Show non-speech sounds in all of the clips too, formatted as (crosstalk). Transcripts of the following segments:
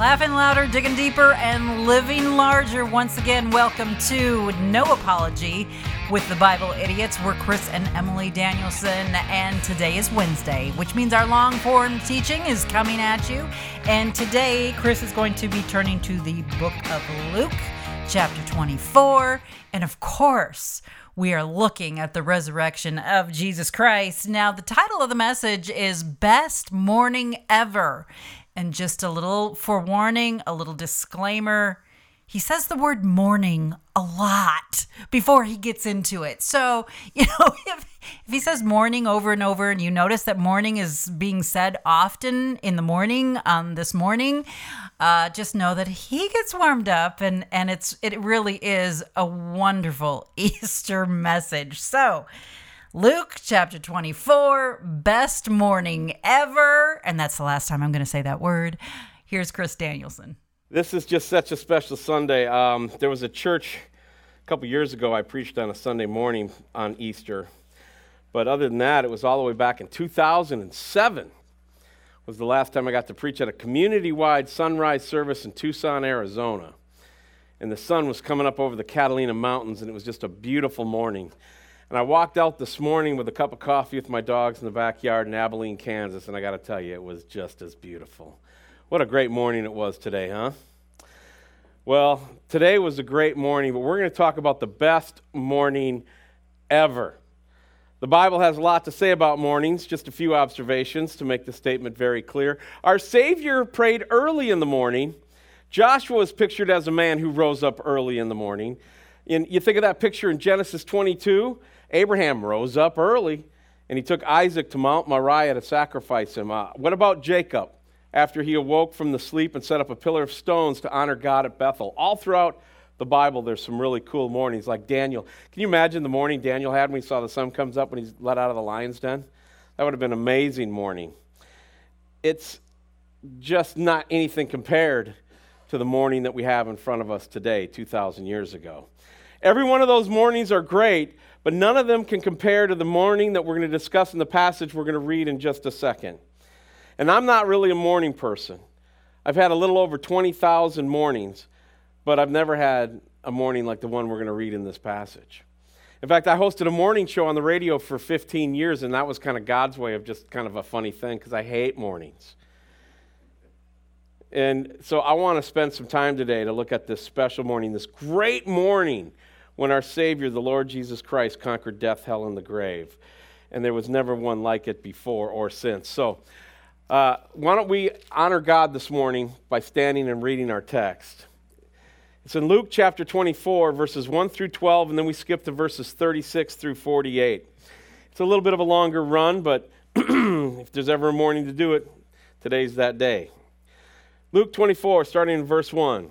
Laughing louder, digging deeper, and living larger. Once again, welcome to No Apology with the Bible Idiots. We're Chris and Emily Danielson, and today is Wednesday, which means our long form teaching is coming at you. And today, Chris is going to be turning to the book of Luke, chapter 24. And of course, we are looking at the resurrection of Jesus Christ. Now, the title of the message is Best Morning Ever. And just a little forewarning, a little disclaimer. He says the word morning a lot before he gets into it. So, (laughs) you know, if, if he says morning over and over and you notice that morning is being said often in the morning um, this morning, uh, just know that he gets warmed up and, and it's it really is a wonderful (laughs) Easter message. So, Luke chapter 24, best morning ever. And that's the last time I'm going to say that word. Here's Chris Danielson. This is just such a special Sunday. Um, there was a church a couple years ago, I preached on a Sunday morning on Easter. But other than that, it was all the way back in 2007 was the last time I got to preach at a community-wide sunrise service in Tucson, Arizona. And the sun was coming up over the Catalina Mountains, and it was just a beautiful morning. And I walked out this morning with a cup of coffee with my dogs in the backyard in Abilene, Kansas, and I got to tell you, it was just as beautiful. What a great morning it was today, huh? Well, today was a great morning, but we're going to talk about the best morning ever. The Bible has a lot to say about mornings, just a few observations to make the statement very clear. Our Savior prayed early in the morning. Joshua is pictured as a man who rose up early in the morning. And you think of that picture in Genesis 22, Abraham rose up early and he took Isaac to Mount Moriah to sacrifice him. Uh, what about Jacob after he awoke from the sleep and set up a pillar of stones to honor God at Bethel? All throughout the Bible, there's some really cool mornings, like Daniel. Can you imagine the morning Daniel had when he saw the sun comes up when he's let out of the lion's den? That would have been an amazing morning. It's just not anything compared to the morning that we have in front of us today, 2,000 years ago. Every one of those mornings are great, but none of them can compare to the morning that we're going to discuss in the passage we're going to read in just a second. And I'm not really a morning person. I've had a little over 20,000 mornings, but I've never had a morning like the one we're going to read in this passage. In fact, I hosted a morning show on the radio for 15 years, and that was kind of God's way of just kind of a funny thing because I hate mornings. And so I want to spend some time today to look at this special morning, this great morning when our Savior, the Lord Jesus Christ, conquered death, hell, and the grave. And there was never one like it before or since. So, uh, why don't we honor God this morning by standing and reading our text? It's in Luke chapter 24, verses 1 through 12, and then we skip to verses 36 through 48. It's a little bit of a longer run, but (clears throat) if there's ever a morning to do it, today's that day. Luke 24, starting in verse 1.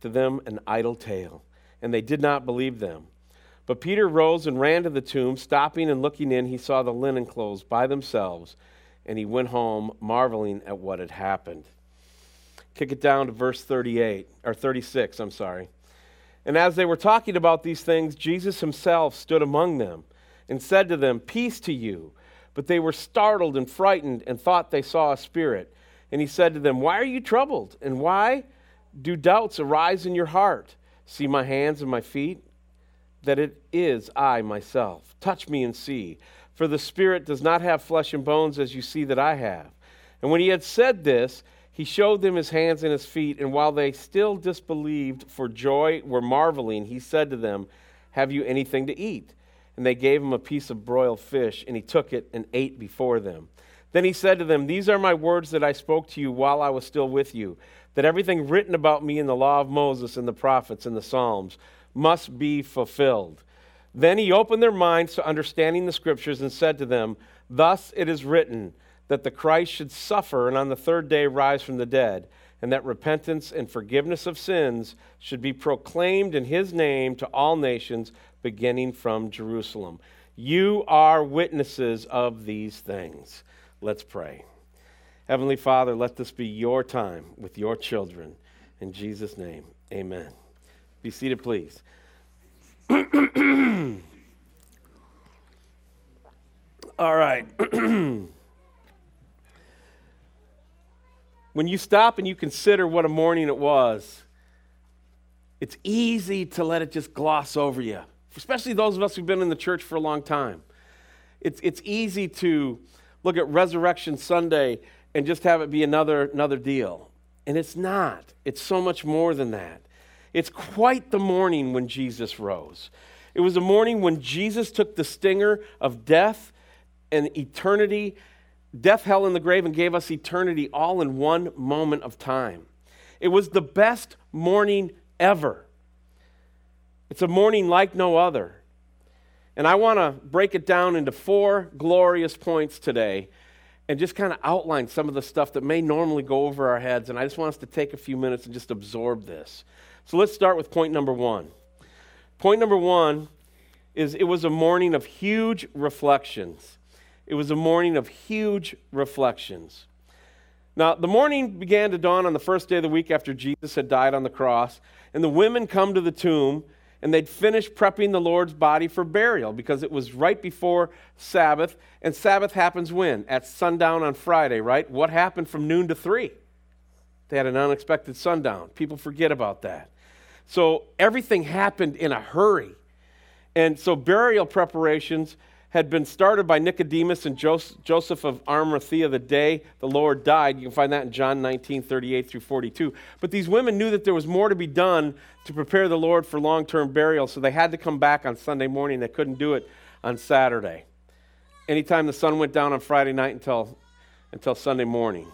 to them an idle tale, and they did not believe them. But Peter rose and ran to the tomb. Stopping and looking in, he saw the linen clothes by themselves, and he went home, marveling at what had happened. Kick it down to verse 38, or 36, I'm sorry. And as they were talking about these things, Jesus himself stood among them and said to them, Peace to you. But they were startled and frightened and thought they saw a spirit. And he said to them, Why are you troubled? And why do doubts arise in your heart? See my hands and my feet that it is I myself. Touch me and see. For the Spirit does not have flesh and bones as you see that I have. And when he had said this, he showed them his hands and his feet, and while they still disbelieved for joy, were marveling, he said to them, Have you anything to eat? And they gave him a piece of broiled fish, and he took it and ate before them. Then he said to them, These are my words that I spoke to you while I was still with you, that everything written about me in the law of Moses and the prophets and the Psalms must be fulfilled. Then he opened their minds to understanding the scriptures and said to them, Thus it is written that the Christ should suffer and on the third day rise from the dead, and that repentance and forgiveness of sins should be proclaimed in his name to all nations, beginning from Jerusalem. You are witnesses of these things. Let's pray. Heavenly Father, let this be your time with your children. In Jesus' name, amen. Be seated, please. (clears throat) All right. (clears throat) when you stop and you consider what a morning it was, it's easy to let it just gloss over you, especially those of us who've been in the church for a long time. It's, it's easy to look at Resurrection Sunday and just have it be another, another deal. And it's not, it's so much more than that. It's quite the morning when Jesus rose. It was a morning when Jesus took the stinger of death and eternity, death, hell, and the grave, and gave us eternity all in one moment of time. It was the best morning ever. It's a morning like no other. And I want to break it down into four glorious points today and just kind of outline some of the stuff that may normally go over our heads. And I just want us to take a few minutes and just absorb this. So let's start with point number one. Point number one is it was a morning of huge reflections. It was a morning of huge reflections. Now, the morning began to dawn on the first day of the week after Jesus had died on the cross, and the women come to the tomb and they'd finished prepping the Lord's body for burial because it was right before Sabbath. And Sabbath happens when? At sundown on Friday, right? What happened from noon to 3? They had an unexpected sundown. People forget about that. So everything happened in a hurry. And so burial preparations had been started by Nicodemus and Joseph of Arimathea the day the Lord died. You can find that in John 19, 38 through 42. But these women knew that there was more to be done to prepare the Lord for long term burial, so they had to come back on Sunday morning. They couldn't do it on Saturday. Anytime the sun went down on Friday night until, until Sunday morning.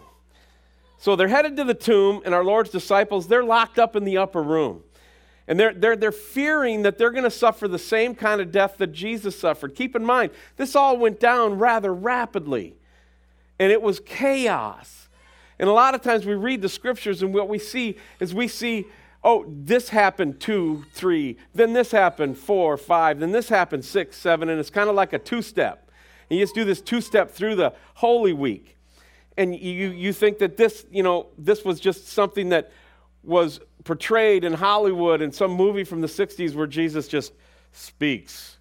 So they're headed to the tomb, and our Lord's disciples, they're locked up in the upper room. And they're, they're, they're fearing that they're going to suffer the same kind of death that Jesus suffered. Keep in mind, this all went down rather rapidly, and it was chaos. And a lot of times we read the scriptures, and what we see is we see, oh, this happened two, three, then this happened four, five, then this happened six, seven, and it's kind of like a two step. And you just do this two step through the Holy Week. And you, you think that this, you know, this was just something that was portrayed in Hollywood in some movie from the 60s where Jesus just speaks.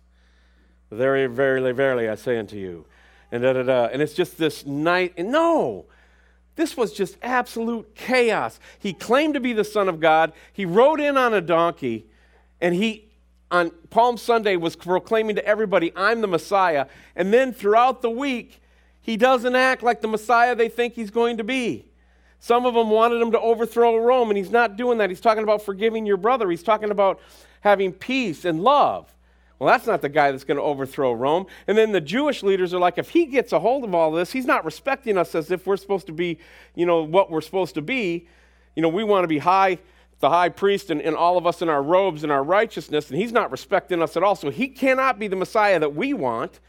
Very, verily, verily, I say unto you. And da da da. And it's just this night. No, this was just absolute chaos. He claimed to be the Son of God. He rode in on a donkey, and he, on Palm Sunday, was proclaiming to everybody, I'm the Messiah. And then throughout the week, he doesn't act like the Messiah they think he's going to be. Some of them wanted him to overthrow Rome, and he's not doing that. He's talking about forgiving your brother, he's talking about having peace and love. Well, that's not the guy that's going to overthrow Rome. And then the Jewish leaders are like, if he gets a hold of all this, he's not respecting us as if we're supposed to be, you know, what we're supposed to be. You know, we want to be high, the high priest, and, and all of us in our robes and our righteousness, and he's not respecting us at all. So he cannot be the Messiah that we want.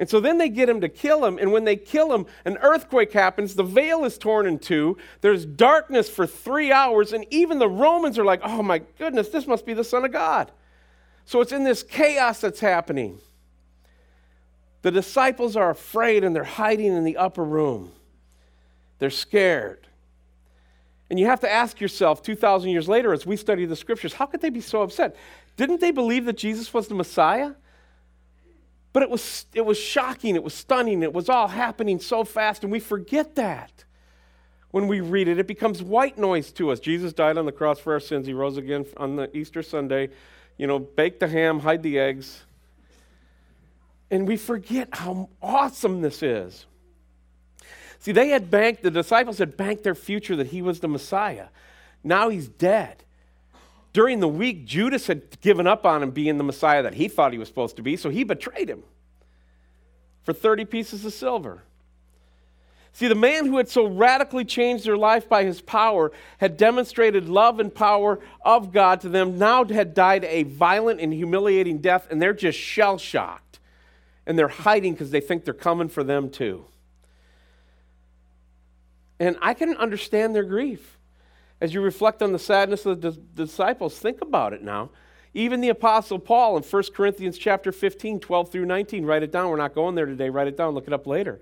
And so then they get him to kill him. And when they kill him, an earthquake happens. The veil is torn in two. There's darkness for three hours. And even the Romans are like, oh my goodness, this must be the Son of God. So it's in this chaos that's happening. The disciples are afraid and they're hiding in the upper room. They're scared. And you have to ask yourself 2,000 years later, as we study the scriptures, how could they be so upset? Didn't they believe that Jesus was the Messiah? But it was, it was shocking, it was stunning, it was all happening so fast, and we forget that when we read it. It becomes white noise to us. Jesus died on the cross for our sins. He rose again on the Easter Sunday. You know, bake the ham, hide the eggs. And we forget how awesome this is. See, they had banked, the disciples had banked their future that he was the Messiah. Now he's dead. During the week, Judas had given up on him being the Messiah that he thought he was supposed to be, so he betrayed him for 30 pieces of silver. See, the man who had so radically changed their life by his power had demonstrated love and power of God to them, now had died a violent and humiliating death, and they're just shell shocked. And they're hiding because they think they're coming for them too. And I can understand their grief. As you reflect on the sadness of the disciples, think about it now. Even the apostle Paul in 1 Corinthians chapter 15, 12 through 19, write it down. We're not going there today. Write it down, look it up later.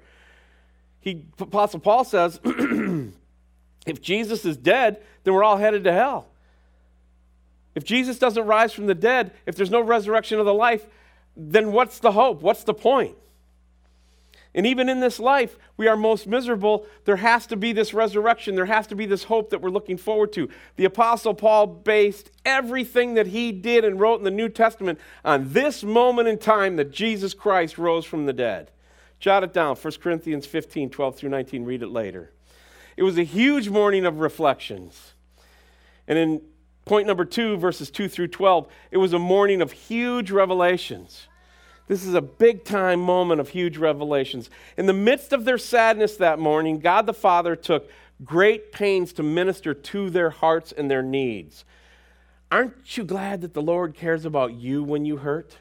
He, Apostle Paul says, (clears throat) if Jesus is dead, then we're all headed to hell. If Jesus doesn't rise from the dead, if there's no resurrection of the life, then what's the hope? What's the point? And even in this life, we are most miserable. There has to be this resurrection. There has to be this hope that we're looking forward to. The Apostle Paul based everything that he did and wrote in the New Testament on this moment in time that Jesus Christ rose from the dead. Jot it down 1 Corinthians 15, 12 through 19. Read it later. It was a huge morning of reflections. And in point number two, verses 2 through 12, it was a morning of huge revelations. This is a big time moment of huge revelations. In the midst of their sadness that morning, God the Father took great pains to minister to their hearts and their needs. Aren't you glad that the Lord cares about you when you hurt?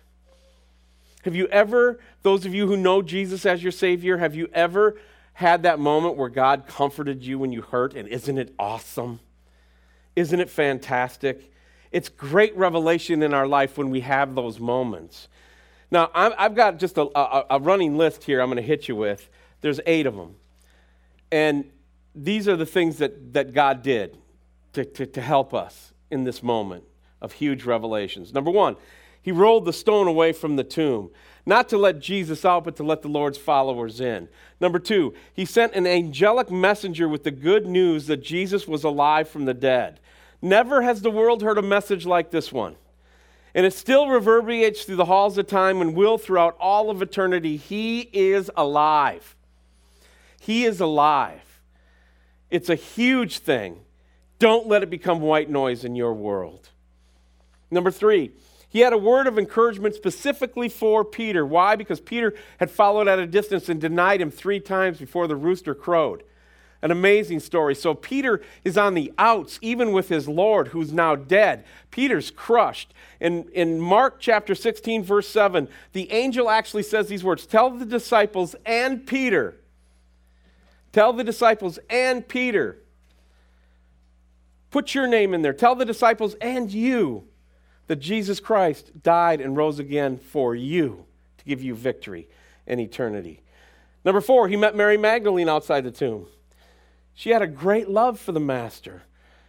Have you ever, those of you who know Jesus as your Savior, have you ever had that moment where God comforted you when you hurt? And isn't it awesome? Isn't it fantastic? It's great revelation in our life when we have those moments. Now, I've got just a, a, a running list here I'm going to hit you with. There's eight of them. And these are the things that, that God did to, to, to help us in this moment of huge revelations. Number one, he rolled the stone away from the tomb, not to let Jesus out, but to let the Lord's followers in. Number two, he sent an angelic messenger with the good news that Jesus was alive from the dead. Never has the world heard a message like this one. And it still reverberates through the halls of time and will throughout all of eternity. He is alive. He is alive. It's a huge thing. Don't let it become white noise in your world. Number three, he had a word of encouragement specifically for Peter. Why? Because Peter had followed at a distance and denied him three times before the rooster crowed. An amazing story. So Peter is on the outs, even with his Lord, who's now dead. Peter's crushed. In, in Mark chapter 16, verse 7, the angel actually says these words Tell the disciples and Peter. Tell the disciples and Peter. Put your name in there. Tell the disciples and you that Jesus Christ died and rose again for you to give you victory in eternity. Number four, he met Mary Magdalene outside the tomb. She had a great love for the Master.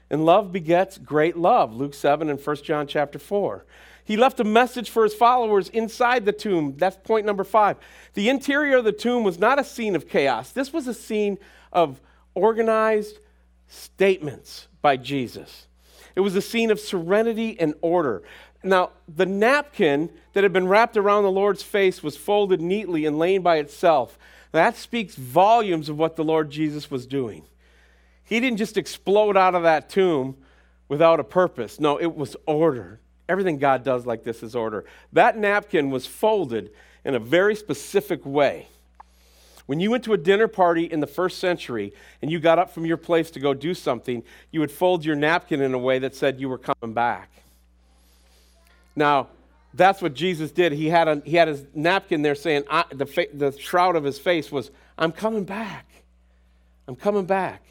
And love begets great love, Luke 7 and 1 John chapter 4. He left a message for his followers inside the tomb. That's point number five. The interior of the tomb was not a scene of chaos, this was a scene of organized statements by Jesus. It was a scene of serenity and order. Now, the napkin that had been wrapped around the Lord's face was folded neatly and laid by itself. That speaks volumes of what the Lord Jesus was doing. He didn't just explode out of that tomb without a purpose. No, it was order. Everything God does like this is order. That napkin was folded in a very specific way. When you went to a dinner party in the first century and you got up from your place to go do something, you would fold your napkin in a way that said you were coming back. Now, that's what Jesus did. He had, a, he had his napkin there saying, the, fa- the shroud of his face was, I'm coming back. I'm coming back.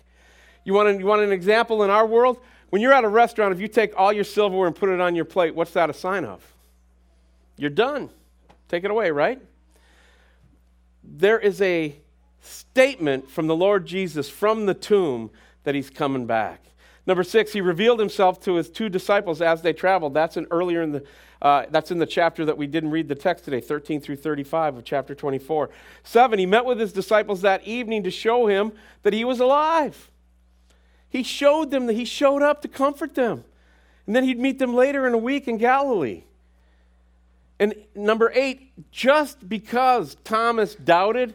You want, an, you want an example in our world? When you're at a restaurant, if you take all your silverware and put it on your plate, what's that a sign of? You're done. Take it away, right? there is a statement from the Lord Jesus from the tomb that he's coming back. Number six, he revealed himself to his two disciples as they traveled. That's in earlier in the uh, that's in the chapter that we didn't read the text today, 13 through 35 of chapter 24. Seven, he met with his disciples that evening to show him that he was alive. He showed them that he showed up to comfort them. And then he'd meet them later in a week in Galilee. And number eight, just because Thomas doubted,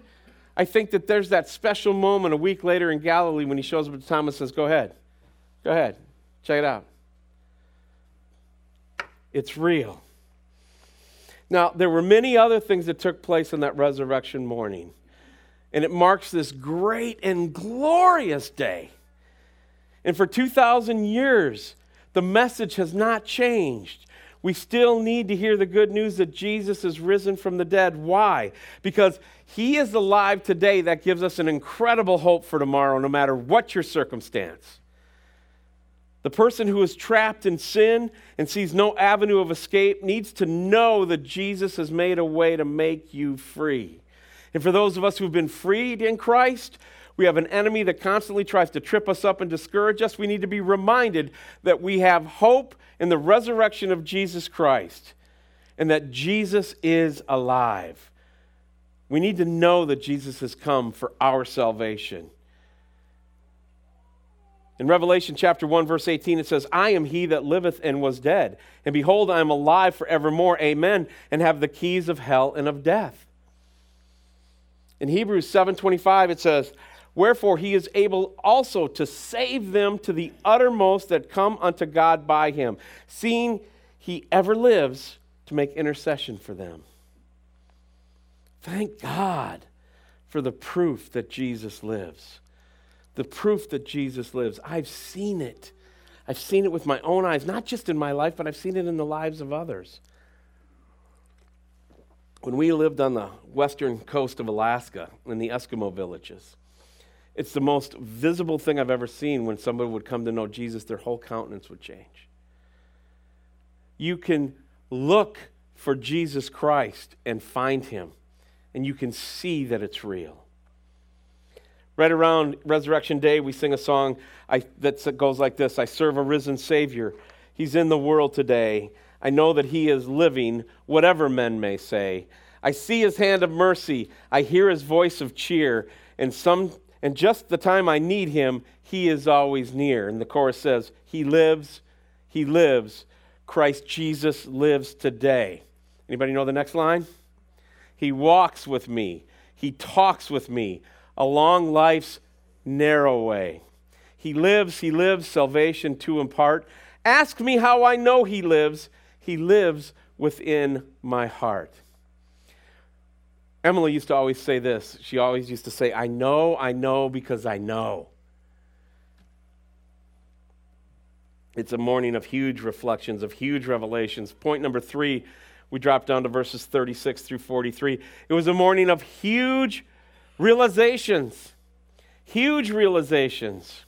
I think that there's that special moment a week later in Galilee when he shows up to Thomas and says, Go ahead. Go ahead. Check it out. It's real. Now, there were many other things that took place on that resurrection morning, and it marks this great and glorious day. And for 2,000 years, the message has not changed. We still need to hear the good news that Jesus is risen from the dead. Why? Because he is alive today. That gives us an incredible hope for tomorrow, no matter what your circumstance. The person who is trapped in sin and sees no avenue of escape needs to know that Jesus has made a way to make you free. And for those of us who've been freed in Christ, we have an enemy that constantly tries to trip us up and discourage us. We need to be reminded that we have hope in the resurrection of Jesus Christ and that Jesus is alive. We need to know that Jesus has come for our salvation. In Revelation chapter 1, verse 18, it says, I am he that liveth and was dead. And behold, I am alive forevermore. Amen. And have the keys of hell and of death. In Hebrews 7:25 it says, Wherefore he is able also to save them to the uttermost that come unto God by him, seeing he ever lives to make intercession for them. Thank God for the proof that Jesus lives the proof that Jesus lives. I've seen it. I've seen it with my own eyes, not just in my life, but I've seen it in the lives of others. When we lived on the western coast of Alaska in the Eskimo villages, it's the most visible thing I've ever seen when somebody would come to know Jesus, their whole countenance would change. You can look for Jesus Christ and find him, and you can see that it's real. Right around Resurrection Day, we sing a song that goes like this I serve a risen Savior. He's in the world today. I know that He is living, whatever men may say. I see His hand of mercy. I hear His voice of cheer. And, some, and just the time I need Him, He is always near. And the chorus says, He lives, He lives. Christ Jesus lives today. Anybody know the next line? He walks with me. He talks with me along life's narrow way. He lives, He lives, salvation to impart. Ask me how I know He lives. He lives within my heart. Emily used to always say this. She always used to say, I know, I know because I know. It's a morning of huge reflections, of huge revelations. Point number three, we drop down to verses 36 through 43. It was a morning of huge realizations, huge realizations.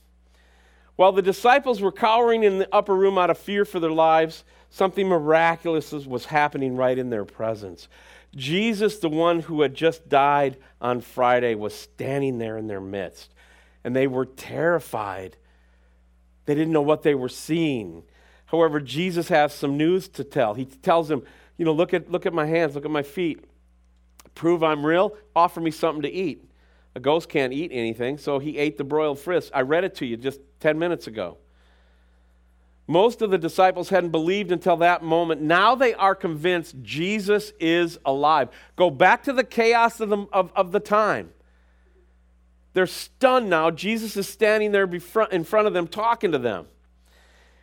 While the disciples were cowering in the upper room out of fear for their lives, something miraculous was happening right in their presence. Jesus, the one who had just died on Friday, was standing there in their midst, and they were terrified. They didn't know what they were seeing. However, Jesus has some news to tell. He tells them, you know, look at, look at my hands, look at my feet prove I'm real, offer me something to eat. A ghost can't eat anything, so he ate the broiled frisk. I read it to you just 10 minutes ago. Most of the disciples hadn't believed until that moment. Now they are convinced Jesus is alive. Go back to the chaos of the, of, of the time. They're stunned now. Jesus is standing there in front of them, talking to them.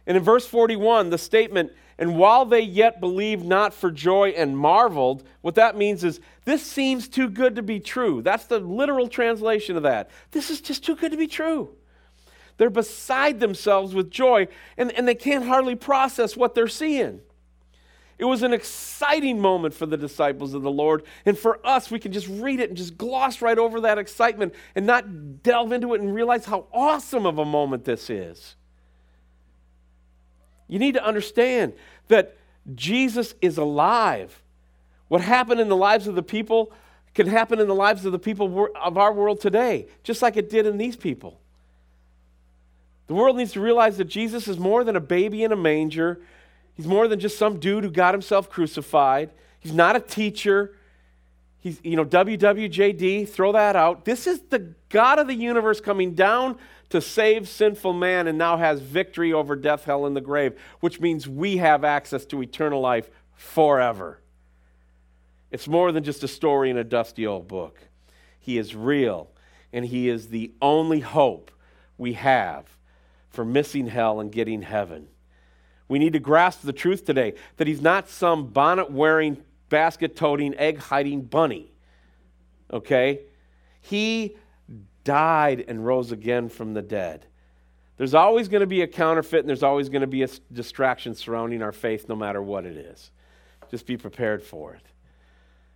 And in verse 41, the statement, and while they yet believed not for joy and marveled, what that means is this seems too good to be true. That's the literal translation of that. This is just too good to be true. They're beside themselves with joy, and, and they can't hardly process what they're seeing. It was an exciting moment for the disciples of the Lord. And for us, we can just read it and just gloss right over that excitement and not delve into it and realize how awesome of a moment this is. You need to understand that Jesus is alive. What happened in the lives of the people can happen in the lives of the people of our world today, just like it did in these people. The world needs to realize that Jesus is more than a baby in a manger. He's more than just some dude who got himself crucified. He's not a teacher. He's, you know, WWJD, throw that out. This is the God of the universe coming down to save sinful man and now has victory over death, hell, and the grave, which means we have access to eternal life forever. It's more than just a story in a dusty old book. He is real, and He is the only hope we have for missing hell and getting heaven. We need to grasp the truth today that He's not some bonnet wearing, basket toting, egg hiding bunny. Okay? He died and rose again from the dead. There's always going to be a counterfeit and there's always going to be a distraction surrounding our faith, no matter what it is. Just be prepared for it.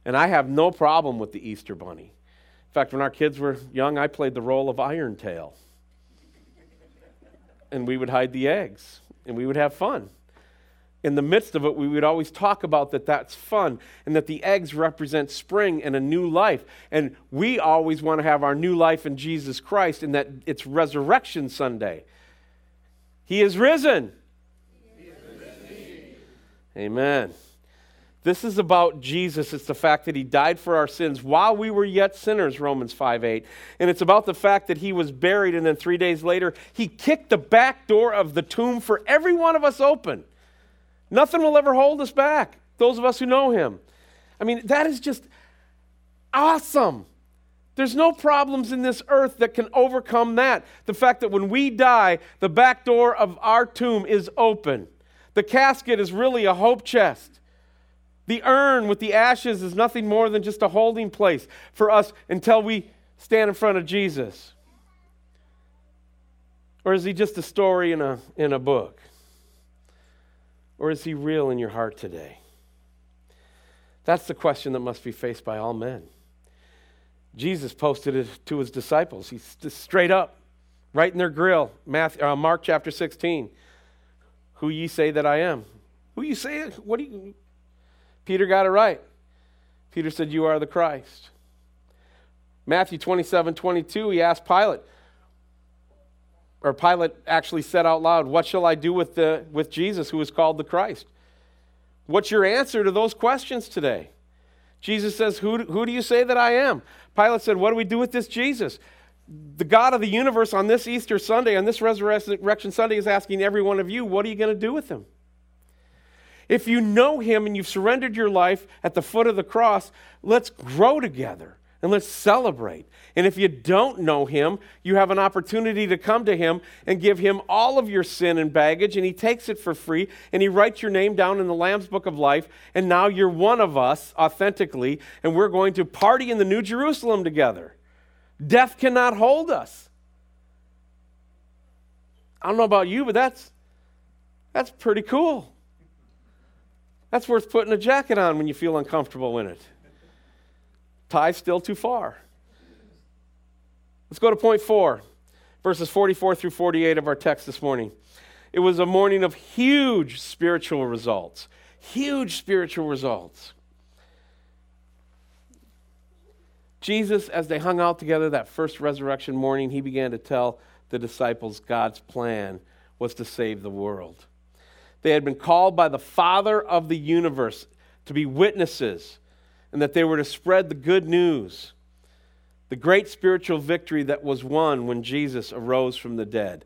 And I have no problem with the Easter Bunny. In fact, when our kids were young, I played the role of Iron Tail. And we would hide the eggs and we would have fun. In the midst of it, we would always talk about that that's fun and that the eggs represent spring and a new life. And we always want to have our new life in Jesus Christ and that it's Resurrection Sunday. He is risen. He is risen. Amen. This is about Jesus. It's the fact that he died for our sins while we were yet sinners, Romans 5 8. And it's about the fact that he was buried and then three days later, he kicked the back door of the tomb for every one of us open. Nothing will ever hold us back, those of us who know him. I mean, that is just awesome. There's no problems in this earth that can overcome that. The fact that when we die, the back door of our tomb is open. The casket is really a hope chest. The urn with the ashes is nothing more than just a holding place for us until we stand in front of Jesus. Or is he just a story in a, in a book? Or is he real in your heart today? That's the question that must be faced by all men. Jesus posted it to his disciples. He's straight up, right in their grill. Matthew, uh, Mark chapter 16. Who ye say that I am? Who you say? What do you? Peter got it right. Peter said, You are the Christ. Matthew 27 22, he asked Pilate, or Pilate actually said out loud, What shall I do with, the, with Jesus who is called the Christ? What's your answer to those questions today? Jesus says, who, who do you say that I am? Pilate said, What do we do with this Jesus? The God of the universe on this Easter Sunday, on this Resurrection Sunday, is asking every one of you, What are you going to do with him? If you know him and you've surrendered your life at the foot of the cross, let's grow together and let's celebrate. And if you don't know him, you have an opportunity to come to him and give him all of your sin and baggage, and he takes it for free, and he writes your name down in the Lamb's Book of Life, and now you're one of us authentically, and we're going to party in the New Jerusalem together. Death cannot hold us. I don't know about you, but that's that's pretty cool. That's worth putting a jacket on when you feel uncomfortable in it. Tie still too far. Let's go to point four, verses 44 through 48 of our text this morning. It was a morning of huge spiritual results. Huge spiritual results. Jesus, as they hung out together that first resurrection morning, he began to tell the disciples God's plan was to save the world. They had been called by the Father of the universe to be witnesses and that they were to spread the good news the great spiritual victory that was won when Jesus arose from the dead.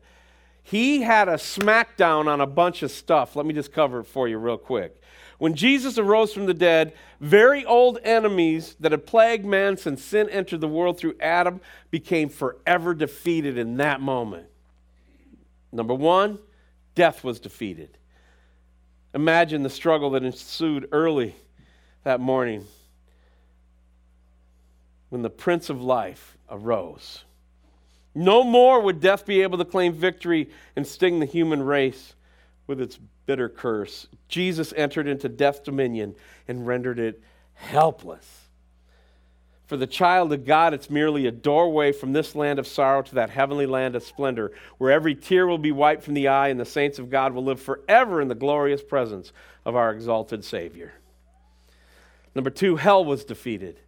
He had a smackdown on a bunch of stuff. Let me just cover it for you real quick. When Jesus arose from the dead, very old enemies that had plagued man since sin entered the world through Adam became forever defeated in that moment. Number one, death was defeated. Imagine the struggle that ensued early that morning when the Prince of Life arose. No more would death be able to claim victory and sting the human race with its bitter curse. Jesus entered into death's dominion and rendered it helpless. For the child of God, it's merely a doorway from this land of sorrow to that heavenly land of splendor, where every tear will be wiped from the eye and the saints of God will live forever in the glorious presence of our exalted Savior. Number two, hell was defeated.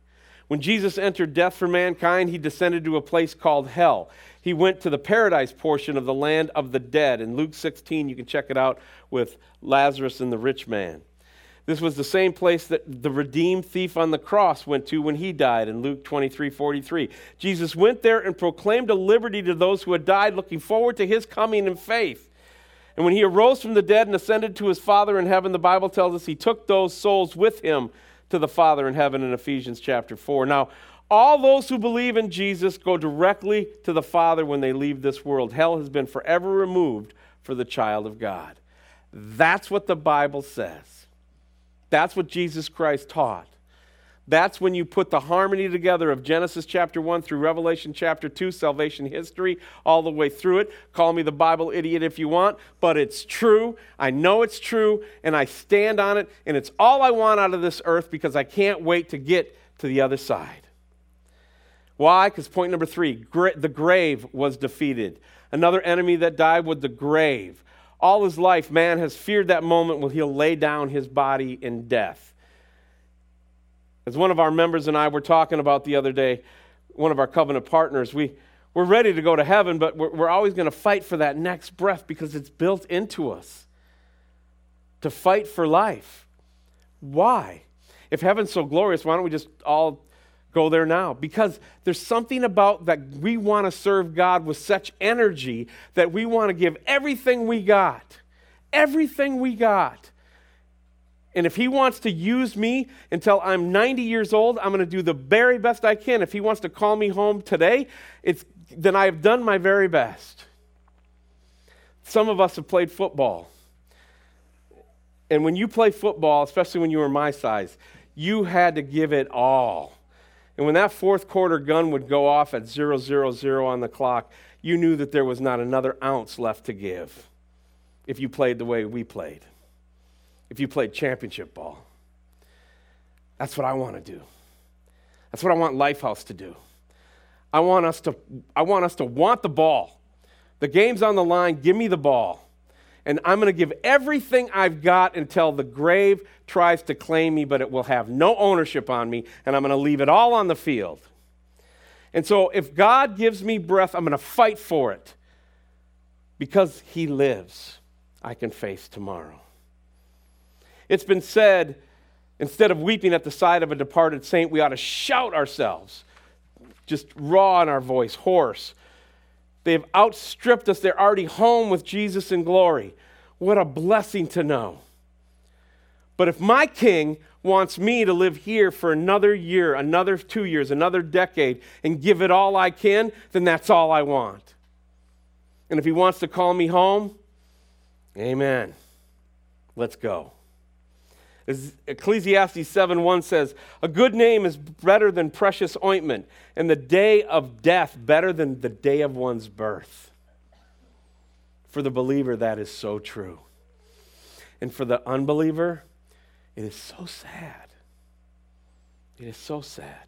When Jesus entered death for mankind, he descended to a place called hell. He went to the paradise portion of the land of the dead. In Luke 16, you can check it out with Lazarus and the rich man. This was the same place that the redeemed thief on the cross went to when he died in Luke 23 43. Jesus went there and proclaimed a liberty to those who had died, looking forward to his coming in faith. And when he arose from the dead and ascended to his Father in heaven, the Bible tells us he took those souls with him to the Father in heaven in Ephesians chapter 4. Now, All those who believe in Jesus go directly to the Father when they leave this world. Hell has been forever removed for the child of God. That's what the Bible says. That's what Jesus Christ taught. That's when you put the harmony together of Genesis chapter 1 through Revelation chapter 2, salvation history, all the way through it. Call me the Bible idiot if you want, but it's true. I know it's true, and I stand on it, and it's all I want out of this earth because I can't wait to get to the other side. Why? Because point number three the grave was defeated. Another enemy that died was the grave. All his life, man has feared that moment when he'll lay down his body in death. As one of our members and I were talking about the other day, one of our covenant partners, we, we're ready to go to heaven, but we're, we're always going to fight for that next breath because it's built into us to fight for life. Why? If heaven's so glorious, why don't we just all go there now? Because there's something about that we want to serve God with such energy that we want to give everything we got, everything we got and if he wants to use me until I'm 90 years old, I'm going to do the very best I can. If he wants to call me home today, it's, then I have done my very best. Some of us have played football. And when you play football, especially when you were my size, you had to give it all. And when that fourth quarter gun would go off at 000 on the clock, you knew that there was not another ounce left to give if you played the way we played if you played championship ball. That's what I want to do. That's what I want Lifehouse to do. I want us to, I want us to want the ball. The game's on the line, give me the ball. And I'm going to give everything I've got until the grave tries to claim me, but it will have no ownership on me, and I'm going to leave it all on the field. And so if God gives me breath, I'm going to fight for it. Because He lives, I can face tomorrow. It's been said instead of weeping at the side of a departed saint, we ought to shout ourselves, just raw in our voice, hoarse. They've outstripped us. They're already home with Jesus in glory. What a blessing to know. But if my king wants me to live here for another year, another two years, another decade, and give it all I can, then that's all I want. And if he wants to call me home, amen. Let's go. As Ecclesiastes 7 1 says, A good name is better than precious ointment, and the day of death better than the day of one's birth. For the believer, that is so true. And for the unbeliever, it is so sad. It is so sad.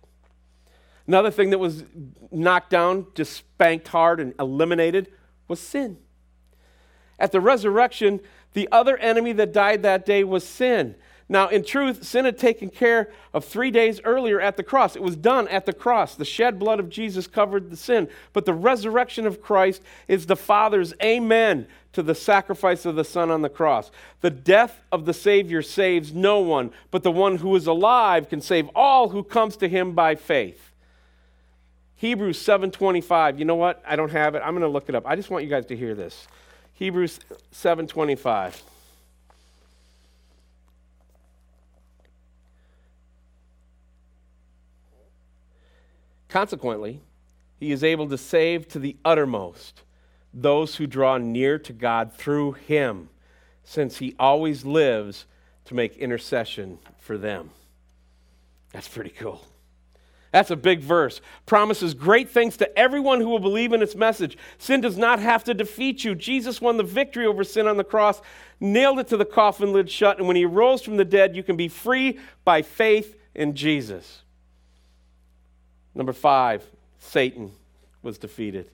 Another thing that was knocked down, just spanked hard and eliminated, was sin. At the resurrection, the other enemy that died that day was sin. Now, in truth, sin had taken care of three days earlier at the cross. It was done at the cross. The shed blood of Jesus covered the sin. But the resurrection of Christ is the Father's amen to the sacrifice of the Son on the cross. The death of the Savior saves no one, but the one who is alive can save all who comes to him by faith. Hebrews 7:25. You know what? I don't have it. I'm going to look it up. I just want you guys to hear this. Hebrews 7:25. Consequently, he is able to save to the uttermost those who draw near to God through him, since he always lives to make intercession for them. That's pretty cool. That's a big verse. Promises great things to everyone who will believe in its message. Sin does not have to defeat you. Jesus won the victory over sin on the cross, nailed it to the coffin lid shut, and when he rose from the dead, you can be free by faith in Jesus. Number five, Satan was defeated.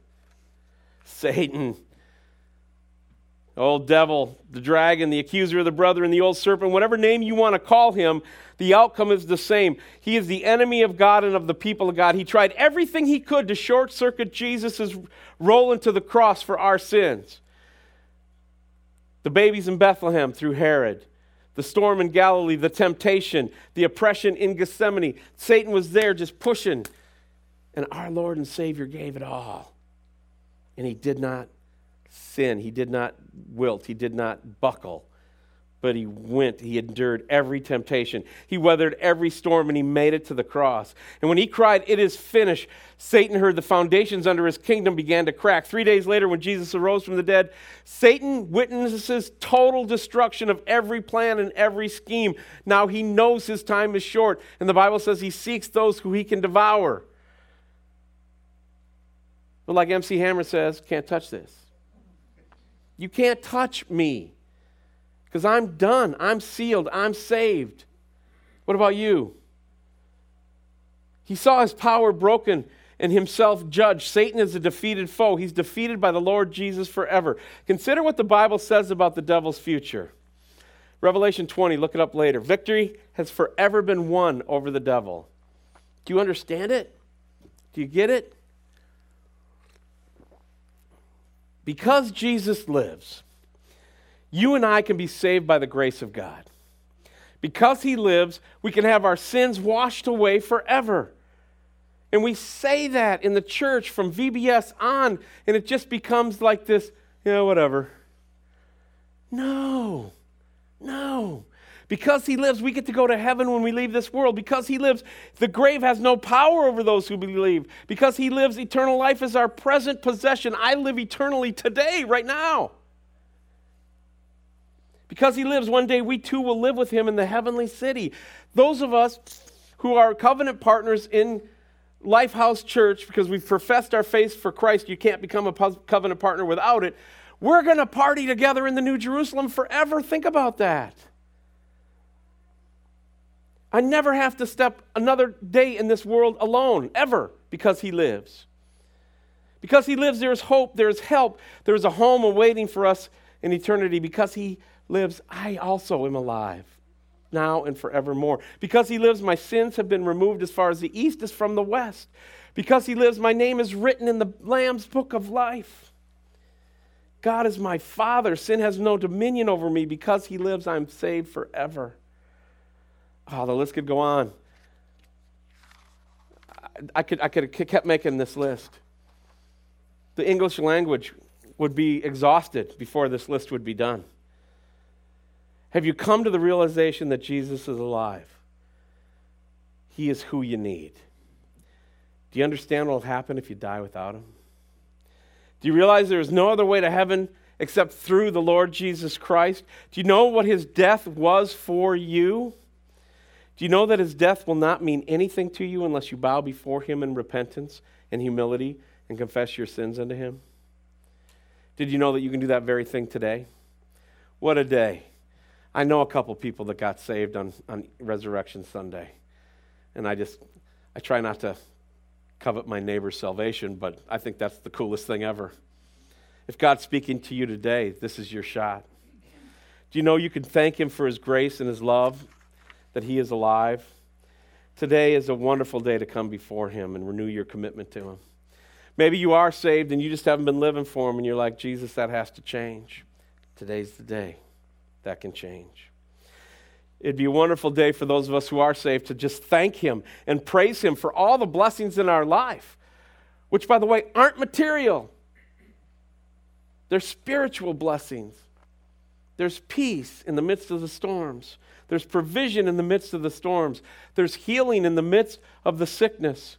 Satan, old devil, the dragon, the accuser of the brother, and the old serpent, whatever name you want to call him, the outcome is the same. He is the enemy of God and of the people of God. He tried everything he could to short circuit Jesus' roll into the cross for our sins. The babies in Bethlehem through Herod, the storm in Galilee, the temptation, the oppression in Gethsemane. Satan was there just pushing and our Lord and Savior gave it all. And he did not sin, he did not wilt, he did not buckle. but he went. He endured every temptation. He weathered every storm and he made it to the cross. And when he cried, It is finished, Satan heard the foundations under his kingdom began to crack. Three days later, when Jesus arose from the dead, Satan witnesses total destruction of every plan and every scheme. Now he knows his time is short. And the Bible says he seeks those who he can devour. But like MC Hammer says, can't touch this. You can't touch me because I'm done. I'm sealed. I'm saved. What about you? He saw his power broken and himself judged. Satan is a defeated foe. He's defeated by the Lord Jesus forever. Consider what the Bible says about the devil's future. Revelation 20, look it up later. Victory has forever been won over the devil. Do you understand it? Do you get it? Because Jesus lives, you and I can be saved by the grace of God. Because he lives, we can have our sins washed away forever. And we say that in the church from VBS on, and it just becomes like this, you know, whatever. No, no. Because he lives, we get to go to heaven when we leave this world. Because he lives, the grave has no power over those who believe. Because he lives, eternal life is our present possession. I live eternally today, right now. Because he lives, one day we too will live with him in the heavenly city. Those of us who are covenant partners in Lifehouse Church, because we've professed our faith for Christ, you can't become a covenant partner without it. We're going to party together in the New Jerusalem forever. Think about that. I never have to step another day in this world alone, ever, because He lives. Because He lives, there's hope, there's help, there's a home awaiting for us in eternity. Because He lives, I also am alive, now and forevermore. Because he lives, my sins have been removed as far as the east is from the west. Because he lives, my name is written in the Lamb's book of life. God is my Father. Sin has no dominion over me. Because he lives, I'm saved forever. Oh, the list could go on. I could, I could have kept making this list. The English language would be exhausted before this list would be done. Have you come to the realization that Jesus is alive? He is who you need. Do you understand what will happen if you die without him? Do you realize there is no other way to heaven except through the Lord Jesus Christ? Do you know what his death was for you? Do you know that his death will not mean anything to you unless you bow before him in repentance and humility and confess your sins unto him? Did you know that you can do that very thing today? What a day. I know a couple people that got saved on, on Resurrection Sunday. And I just, I try not to covet my neighbor's salvation, but I think that's the coolest thing ever. If God's speaking to you today, this is your shot. Do you know you can thank Him for His grace and His love, that He is alive? Today is a wonderful day to come before Him and renew your commitment to Him. Maybe you are saved and you just haven't been living for Him and you're like, Jesus, that has to change. Today's the day that can change. It'd be a wonderful day for those of us who are saved to just thank Him and praise Him for all the blessings in our life, which, by the way, aren't material. They're spiritual blessings. There's peace in the midst of the storms. There's provision in the midst of the storms. There's healing in the midst of the sickness.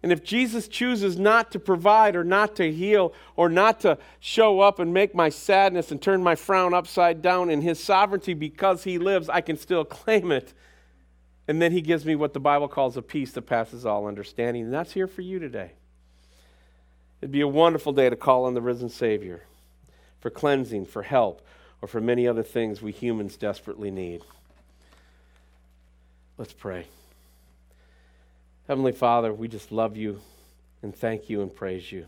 And if Jesus chooses not to provide or not to heal or not to show up and make my sadness and turn my frown upside down in his sovereignty because he lives, I can still (laughs) claim it. And then he gives me what the Bible calls a peace that passes all understanding. And that's here for you today. It'd be a wonderful day to call on the risen Savior for cleansing, for help, or for many other things we humans desperately need. Let's pray. Heavenly Father, we just love you and thank you and praise you.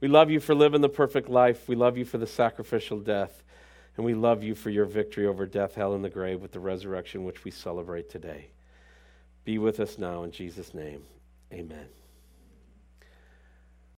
We love you for living the perfect life. We love you for the sacrificial death. And we love you for your victory over death, hell, and the grave with the resurrection which we celebrate today. Be with us now in Jesus' name. Amen.